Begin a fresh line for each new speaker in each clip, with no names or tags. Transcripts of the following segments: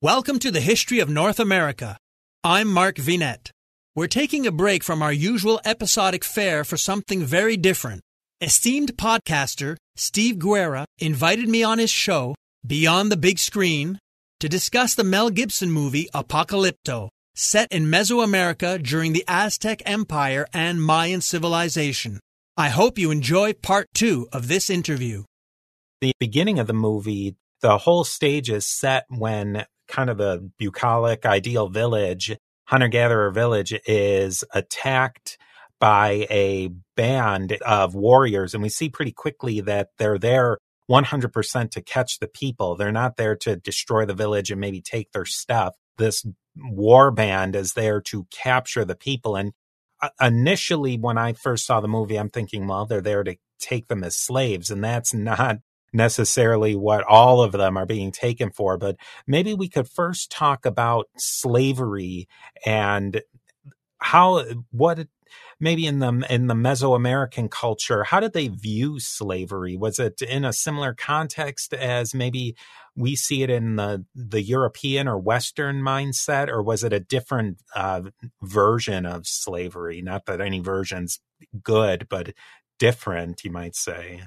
Welcome to the History of North America. I'm Mark Vinet. We're taking a break from our usual episodic fare for something very different. Esteemed podcaster Steve Guerra invited me on his show, Beyond the Big Screen, to discuss the Mel Gibson movie Apocalypto, set in Mesoamerica during the Aztec Empire and Mayan civilization. I hope you enjoy part two of this interview.
The beginning of the movie, the whole stage is set when kind of the bucolic ideal village, hunter gatherer village, is attacked by a band of warriors. And we see pretty quickly that they're there 100% to catch the people. They're not there to destroy the village and maybe take their stuff. This war band is there to capture the people. And uh, initially, when I first saw the movie, I'm thinking, well, they're there to take them as slaves. And that's not necessarily what all of them are being taken for, but maybe we could first talk about slavery and how what maybe in the in the Mesoamerican culture, how did they view slavery? Was it in a similar context as maybe we see it in the the European or Western mindset, or was it a different uh, version of slavery? Not that any version's good, but different, you might say.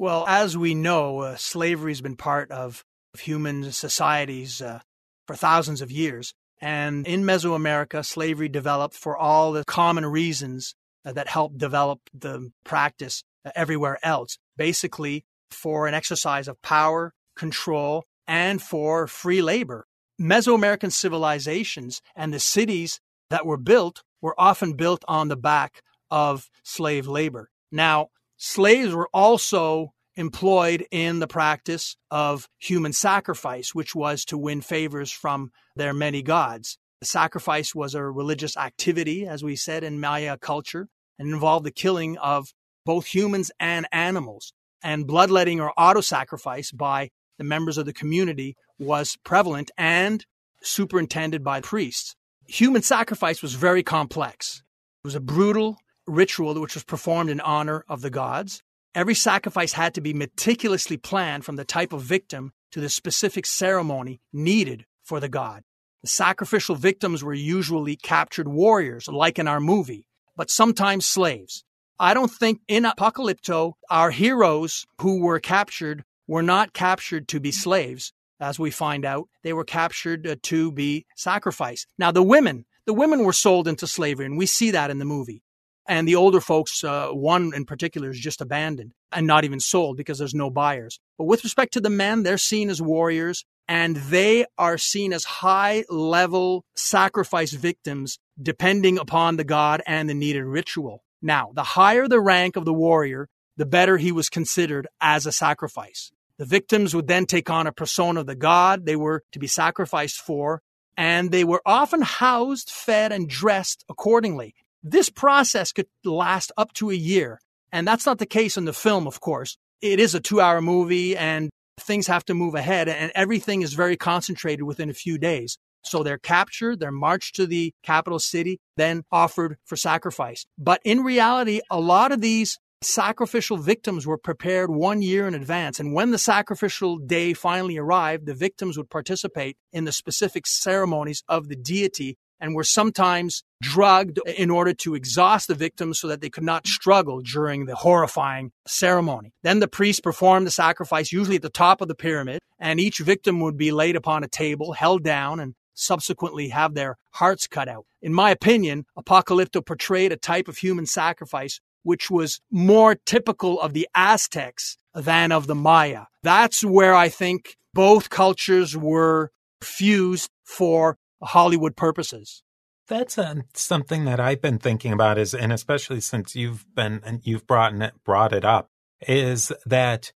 Well, as we know, uh, slavery has been part of, of human societies uh, for thousands of years. And in Mesoamerica, slavery developed for all the common reasons uh, that helped develop the practice uh, everywhere else. Basically, for an exercise of power, control, and for free labor. Mesoamerican civilizations and the cities that were built were often built on the back of slave labor. Now, slaves were also employed in the practice of human sacrifice, which was to win favors from their many gods. The sacrifice was a religious activity, as we said in Maya culture, and involved the killing of both humans and animals. And bloodletting or auto sacrifice by the members of the community was prevalent and superintended by priests. Human sacrifice was very complex. It was a brutal ritual which was performed in honor of the gods. Every sacrifice had to be meticulously planned from the type of victim to the specific ceremony needed for the god. The sacrificial victims were usually captured warriors, like in our movie, but sometimes slaves. I don't think in Apocalypto, our heroes who were captured were not captured to be slaves, as we find out. They were captured uh, to be sacrificed. Now, the women, the women were sold into slavery, and we see that in the movie. And the older folks, uh, one in particular, is just abandoned and not even sold because there's no buyers. But with respect to the men, they're seen as warriors and they are seen as high level sacrifice victims depending upon the god and the needed ritual. Now, the higher the rank of the warrior, the better he was considered as a sacrifice. The victims would then take on a persona of the god they were to be sacrificed for, and they were often housed, fed, and dressed accordingly. This process could last up to a year. And that's not the case in the film, of course. It is a two hour movie and things have to move ahead and everything is very concentrated within a few days. So they're captured, they're marched to the capital city, then offered for sacrifice. But in reality, a lot of these sacrificial victims were prepared one year in advance. And when the sacrificial day finally arrived, the victims would participate in the specific ceremonies of the deity and were sometimes drugged in order to exhaust the victims so that they could not struggle during the horrifying ceremony. Then the priest performed the sacrifice, usually at the top of the pyramid, and each victim would be laid upon a table, held down, and subsequently have their hearts cut out. In my opinion, Apocalypto portrayed a type of human sacrifice which was more typical of the Aztecs than of the Maya. That's where I think both cultures were fused for Hollywood purposes.
That's uh, something that I've been thinking about is, and especially since you've been and you've brought it, brought it up, is that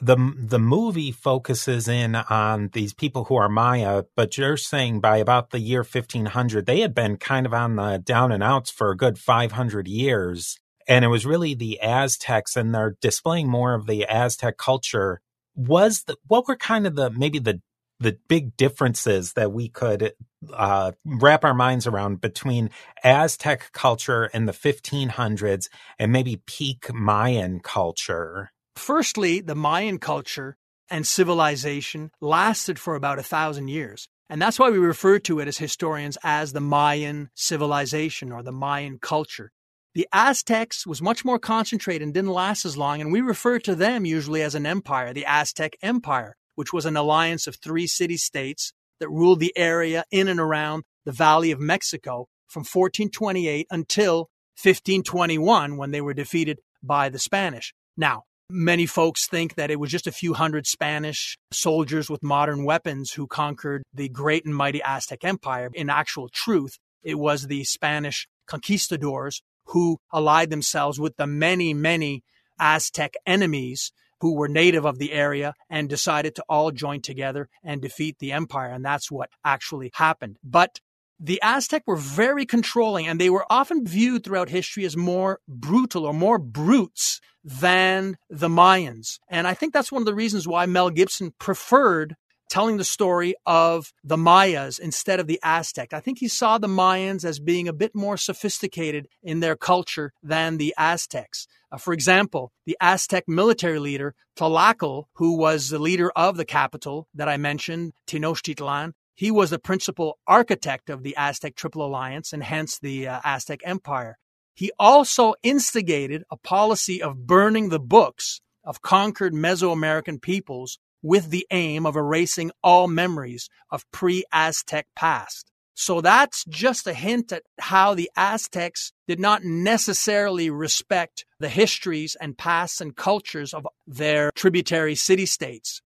the the movie focuses in on these people who are Maya, but you're saying by about the year 1500, they had been kind of on the down and outs for a good 500 years, and it was really the Aztecs, and they're displaying more of the Aztec culture. Was the what were kind of the maybe the the big differences that we could uh, wrap our minds around between Aztec culture in the 1500s and maybe peak Mayan culture?
Firstly, the Mayan culture and civilization lasted for about a thousand years. And that's why we refer to it as historians as the Mayan civilization or the Mayan culture. The Aztecs was much more concentrated and didn't last as long, and we refer to them usually as an empire, the Aztec Empire, which was an alliance of three city states that ruled the area in and around the Valley of Mexico from 1428 until 1521 when they were defeated by the Spanish. Now, many folks think that it was just a few hundred Spanish soldiers with modern weapons who conquered the great and mighty Aztec Empire. In actual truth, it was the Spanish conquistadors who allied themselves with the many, many Aztec enemies who were native of the area and decided to all join together and defeat the empire. And that's what actually happened. But the Aztec were very controlling and they were often viewed throughout history as more brutal or more brutes than the Mayans. And I think that's one of the reasons why Mel Gibson preferred telling the story of the Mayas instead of the Aztec. I think he saw the Mayans as being a bit more sophisticated in their culture than the Aztecs. Uh, for example, the Aztec military leader, Tlacaelel, who was the leader of the capital that I mentioned, Tenochtitlan, he was the principal architect of the Aztec Triple Alliance and hence the uh, Aztec Empire. He also instigated a policy of burning the books of conquered Mesoamerican peoples with the aim of erasing all memories of pre Aztec past. So that's just a hint at how the Aztecs did not necessarily respect the histories and pasts and cultures of their tributary city states.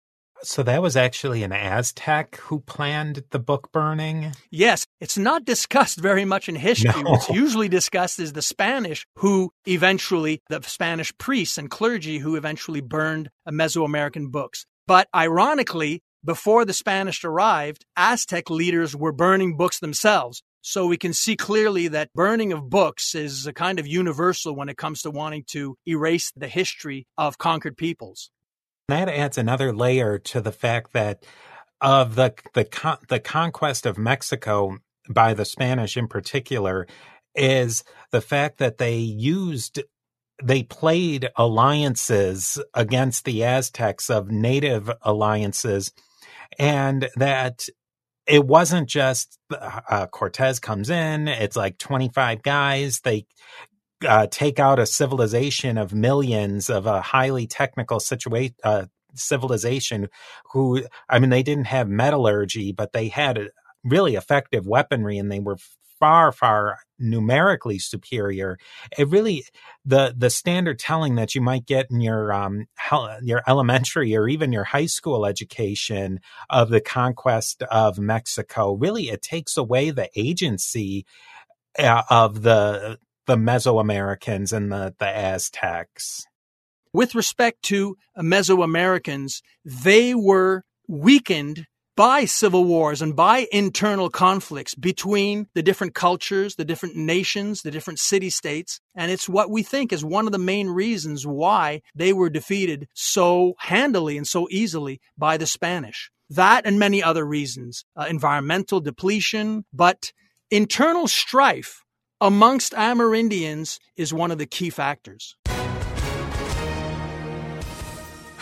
So that was actually an Aztec who planned the book burning?
Yes, it's not discussed very much in history.
No.
What's usually discussed is the Spanish who eventually, the Spanish priests and clergy who eventually burned Mesoamerican books. But ironically, before the Spanish arrived, Aztec leaders were burning books themselves. So we can see clearly that burning of books is a kind of universal when it comes to wanting to erase the history of conquered peoples.
That adds another layer to the fact that of the the con- the conquest of Mexico by the Spanish in particular is the fact that they used they played alliances against the Aztecs of native alliances and that it wasn't just uh, Cortez comes in, it's like 25 guys. They uh, take out a civilization of millions of a highly technical situation, uh, civilization who, I mean, they didn't have metallurgy, but they had really effective weaponry and they were far, far numerically superior. It really, the, the standard telling that you might get in your, um, your elementary or even your high school education of the conquest of Mexico, really, it takes away the agency uh, of the, the Mesoamericans and the, the Aztecs.
With respect to Mesoamericans, they were weakened by civil wars and by internal conflicts between the different cultures, the different nations, the different city states. And it's what we think is one of the main reasons why they were defeated so handily and so easily by the Spanish. That and many other reasons, uh, environmental depletion, but internal strife amongst Amerindians is one of the key factors.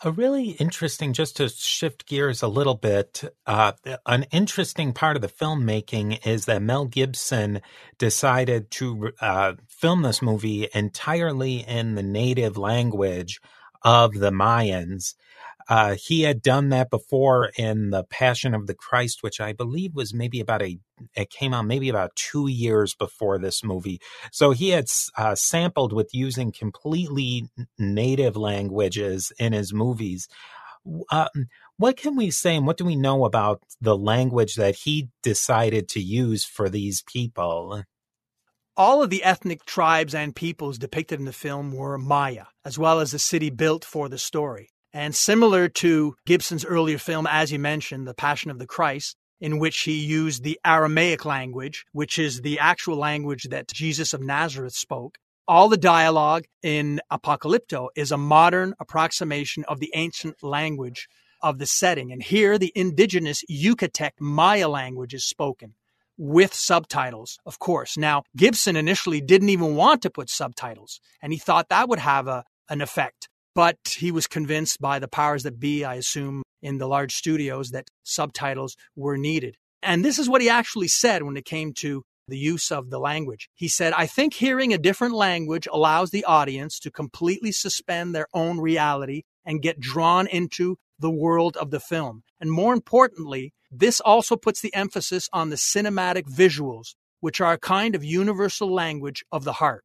A really interesting, just to shift gears a little bit, uh, an interesting part of the filmmaking is that Mel Gibson decided to uh, film this movie entirely in the native language of the Mayans. Uh, he had done that before in the Passion of the Christ, which I believe was maybe about a, it came out maybe about two years before this movie. So he had uh, sampled with using completely native languages in his movies. Uh, what can we say and what do we know about the language that he decided to use for these people?
All of the ethnic tribes and peoples depicted in the film were Maya, as well as the city built for the story. And similar to Gibson's earlier film, as you mentioned, The Passion of the Christ, in which he used the Aramaic language, which is the actual language that Jesus of Nazareth spoke. All the dialogue in Apocalypto is a modern approximation of the ancient language of the setting. And here, the indigenous Yucatec Maya language is spoken with subtitles, of course. Now, Gibson initially didn't even want to put subtitles, and he thought that would have a, an effect. But he was convinced by the powers that be, I assume, in the large studios that subtitles were needed. And this is what he actually said when it came to the use of the language. He said, I think hearing a different language allows the audience to completely suspend their own reality and get drawn into the world of the film. And more importantly, this also puts the emphasis on the cinematic visuals, which are a kind of universal language of the heart.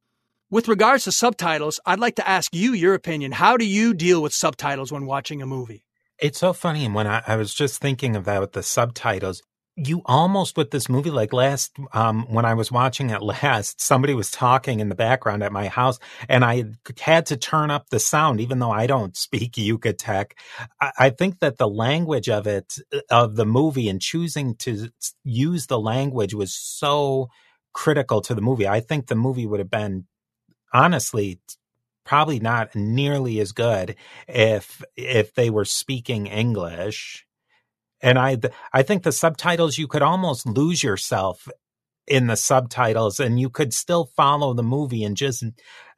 With regards to subtitles, I'd like to ask you your opinion. How do you deal with subtitles when watching a movie?
It's so funny. And when I, I was just thinking about the subtitles, you almost with this movie like last um when i was watching it last somebody was talking in the background at my house and i had to turn up the sound even though i don't speak yucatec I, I think that the language of it of the movie and choosing to use the language was so critical to the movie i think the movie would have been honestly probably not nearly as good if if they were speaking english and I, I think the subtitles, you could almost lose yourself in the subtitles and you could still follow the movie and just,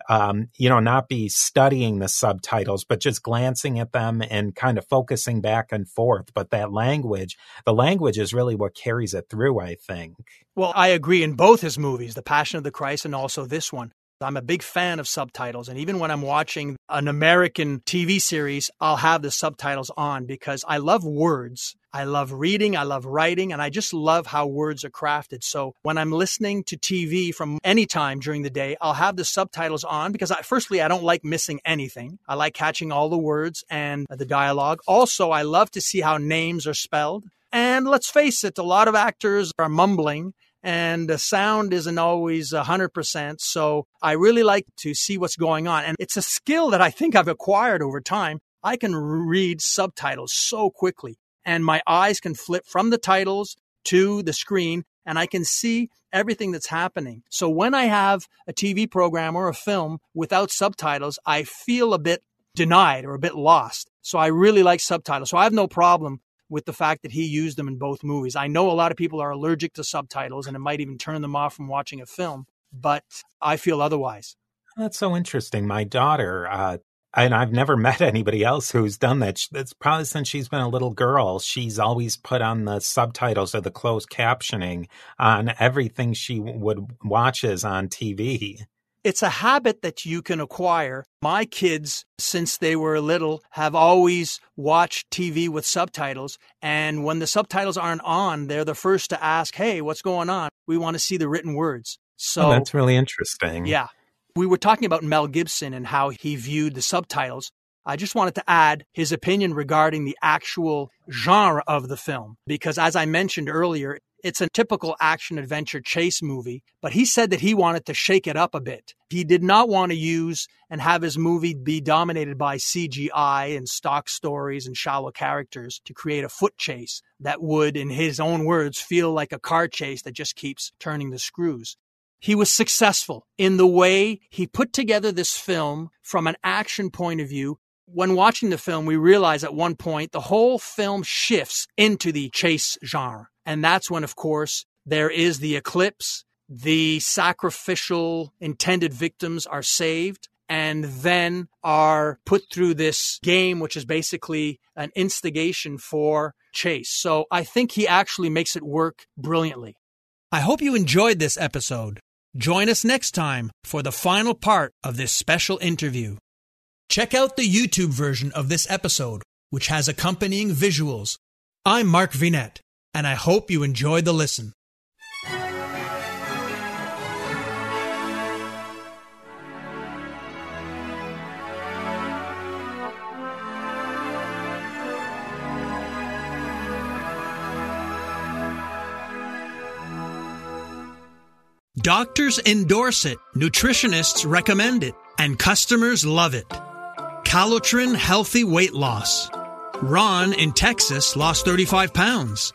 um, you know, not be studying the subtitles, but just glancing at them and kind of focusing back and forth. But that language, the language is really what carries it through, I think.
Well, I agree in both his movies, The Passion of the Christ and also this one. I'm a big fan of subtitles. And even when I'm watching an American TV series, I'll have the subtitles on because I love words. I love reading. I love writing. And I just love how words are crafted. So when I'm listening to TV from any time during the day, I'll have the subtitles on because I, firstly, I don't like missing anything. I like catching all the words and the dialogue. Also, I love to see how names are spelled. And let's face it, a lot of actors are mumbling and the sound isn't always 100%. So I really like to see what's going on. And it's a skill that I think I've acquired over time. I can read subtitles so quickly, and my eyes can flip from the titles to the screen, and I can see everything that's happening. So when I have a TV program or a film without subtitles, I feel a bit denied or a bit lost. So I really like subtitles. So I have no problem with the fact that he used them in both movies. I know a lot of people are allergic to subtitles and it might even turn them off from watching a film, but I feel otherwise.
That's so interesting. My daughter, uh, and I've never met anybody else who's done that. It's probably since she's been a little girl. She's always put on the subtitles or the closed captioning on everything she would watches on TV.
It's a habit that you can acquire. My kids, since they were little, have always watched TV with subtitles. And when the subtitles aren't on, they're the first to ask, Hey, what's going on? We want to see the written words. So
oh, that's really interesting.
Yeah. We were talking about Mel Gibson and how he viewed the subtitles. I just wanted to add his opinion regarding the actual genre of the film, because as I mentioned earlier, it's a typical action adventure chase movie, but he said that he wanted to shake it up a bit. He did not want to use and have his movie be dominated by CGI and stock stories and shallow characters to create a foot chase that would, in his own words, feel like a car chase that just keeps turning the screws. He was successful in the way he put together this film from an action point of view when watching the film, we realize at one point the whole film shifts into the chase genre. And that's when, of course, there is the eclipse, the sacrificial intended victims are saved and then are put through this game, which is basically an instigation for chase. So I think he actually makes it work brilliantly. I hope you enjoyed this episode. Join us next time for the final part of this special interview. Check out the YouTube version of this episode which has accompanying visuals. I'm Mark Vinet, and I hope you enjoyed the listen. Doctors endorse it, nutritionists recommend it, and customers love it. Calotren Healthy Weight Loss. Ron in Texas lost 35 pounds.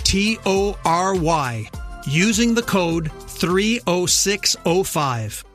T O R Y, using the code 30605.